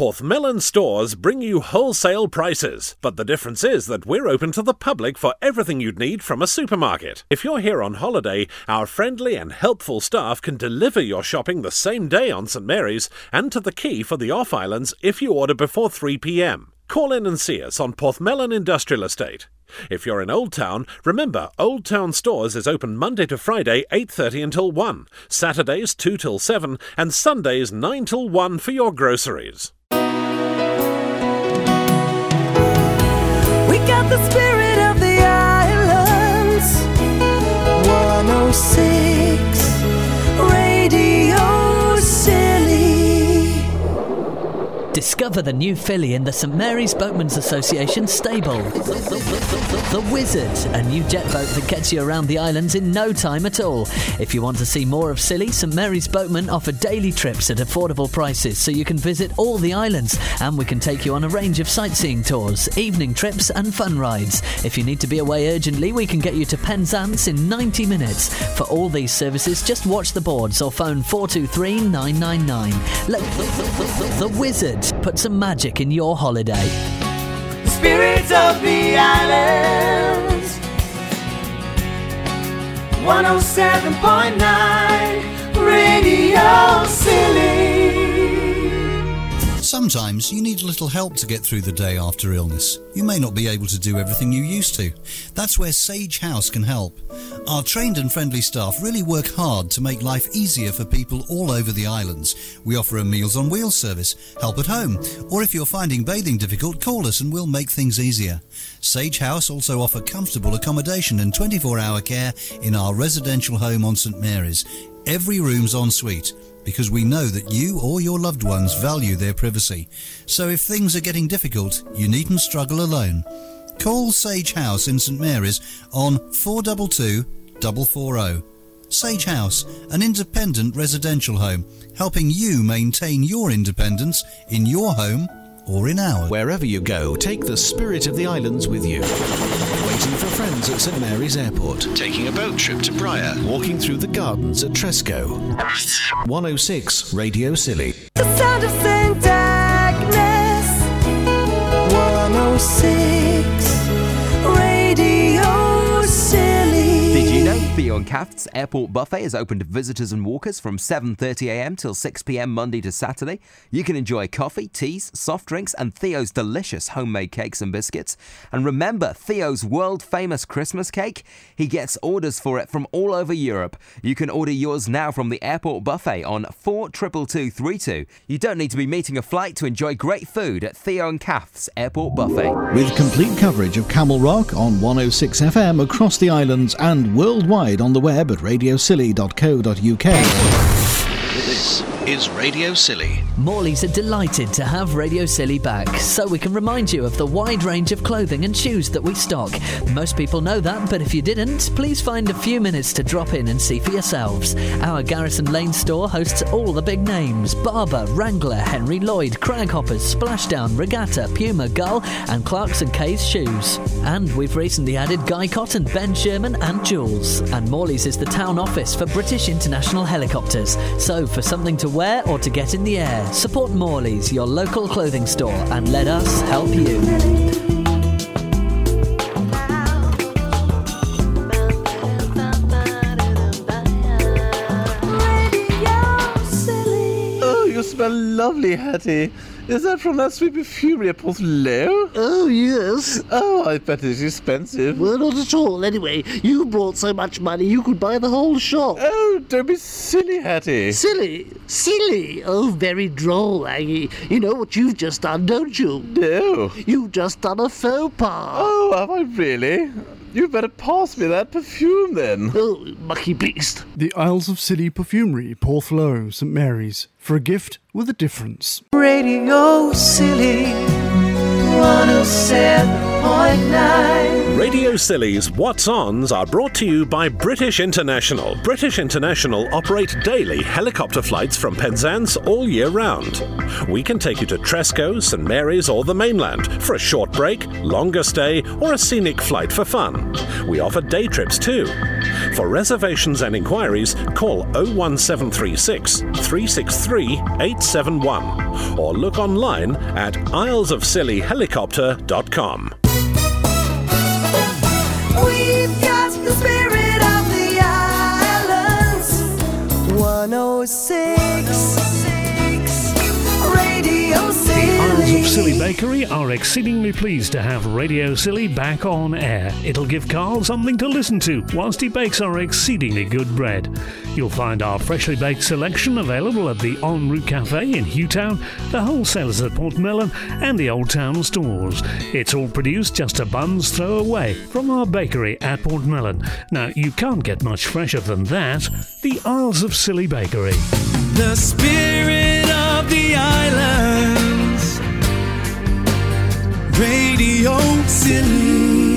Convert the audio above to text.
Porthmellon stores bring you wholesale prices, but the difference is that we're open to the public for everything you'd need from a supermarket. If you're here on holiday, our friendly and helpful staff can deliver your shopping the same day on St Mary's and to the quay for the off islands if you order before 3 pm. Call in and see us on Porthmellon Industrial Estate. If you're in Old Town, remember Old Town Stores is open Monday to Friday 8:30 until 1, Saturdays 2 till 7 and Sundays 9 till 1 for your groceries. The spirit Discover the new filly in the St Mary's Boatmen's Association stable. The Wizard, a new jet boat that gets you around the islands in no time at all. If you want to see more of Scilly, St Mary's Boatmen offer daily trips at affordable prices so you can visit all the islands and we can take you on a range of sightseeing tours, evening trips and fun rides. If you need to be away urgently, we can get you to Penzance in 90 minutes. For all these services, just watch the boards or phone 423 999. Let the, the, the, the Wizard put some magic in your holiday. Spirit of the islands. 107.9 Radio Scilly. Sometimes you need a little help to get through the day after illness. You may not be able to do everything you used to. That's where Sage House can help. Our trained and friendly staff really work hard to make life easier for people all over the islands. We offer a Meals on Wheels service, help at home, or if you're finding bathing difficult, call us and we'll make things easier. Sage House also offer comfortable accommodation and 24 hour care in our residential home on St Mary's. Every room's en suite because we know that you or your loved ones value their privacy. So if things are getting difficult, you needn't struggle alone. Call Sage House in St Mary's on 422 440. Sage House, an independent residential home, helping you maintain your independence in your home or in ours. Wherever you go, take the spirit of the islands with you. Waiting for friends at St Mary's Airport, taking a boat trip to Bryher, walking through the gardens at Tresco. 106 Radio Scilly. The sound of St. Agnes. 106 and Kath's Airport Buffet is open to visitors and walkers from 7.30am till 6pm Monday to Saturday? You can enjoy coffee, teas, soft drinks and Theo's delicious homemade cakes and biscuits. And remember Theo's world-famous Christmas cake? He gets orders for it from all over Europe. You can order yours now from the Airport Buffet on 422232. You don't need to be meeting a flight to enjoy great food at Theo and Kath's Airport Buffet. With complete coverage of Camel Rock on 106 FM across the islands and worldwide on the web at radioscilly.co.uk. This is Radio Scilly. Morley's are delighted to have Radio Scilly back, so we can remind you of the wide range of clothing and shoes that we stock. Most people know that, but if you didn't, please find a few minutes to drop in and see for yourselves. Our Garrison Lane store hosts all the big names Barbour, Wrangler, Henry Lloyd, Craghoppers, Splashdown, Regatta, Puma, Gull, and Clarks and K's shoes. And we've recently added Guy Cotten, Ben Sherman, and Joules. And Morley's is the town office for British International Helicopters. So for something to wear or to get in the air, support Morley's, your local clothing store, and let us help you. Oh, you smell lovely, Hattie. Is that from that sweet perfumery at Porthloo? Oh, yes. Oh, I bet it's expensive. Well, not at all. Anyway, you brought so much money you could buy the whole shop. Oh, don't be silly, Hattie. Silly. Silly. Oh, very droll, Aggie. You know what you've just done, don't you? No. You've just done a faux pas. Oh, have I really? You better pass me that perfume then. Oh, mucky beast. The Isles of Scilly Perfumery, Porthloo, St Mary's, for a gift with a difference. Radio Scilly. 107.9. Radio Scilly's What's Ons are brought to you by British International. British International operate daily helicopter flights from Penzance all year round. We can take you to Tresco, St Mary's, or the mainland for a short break, longer stay, or a scenic flight for fun. We offer day trips too. For reservations and inquiries, call 01736 363 871 or look online at islesofscillyhelicopter.com. We've got the spirit of the islands. 106 Bakery are exceedingly pleased to have Radio Scilly back on air. It'll give Carl something to listen to whilst he bakes our exceedingly good bread. You'll find our freshly baked selection available at the En route Cafe in Hugh Town, the wholesalers at Porthmellon, and the Old Town stores. It's all produced just a bun's throw away from our bakery at Porthmellon. Now, you can't get much fresher than that. The Isles of Scilly Bakery. The spirit of the islands. Radio City.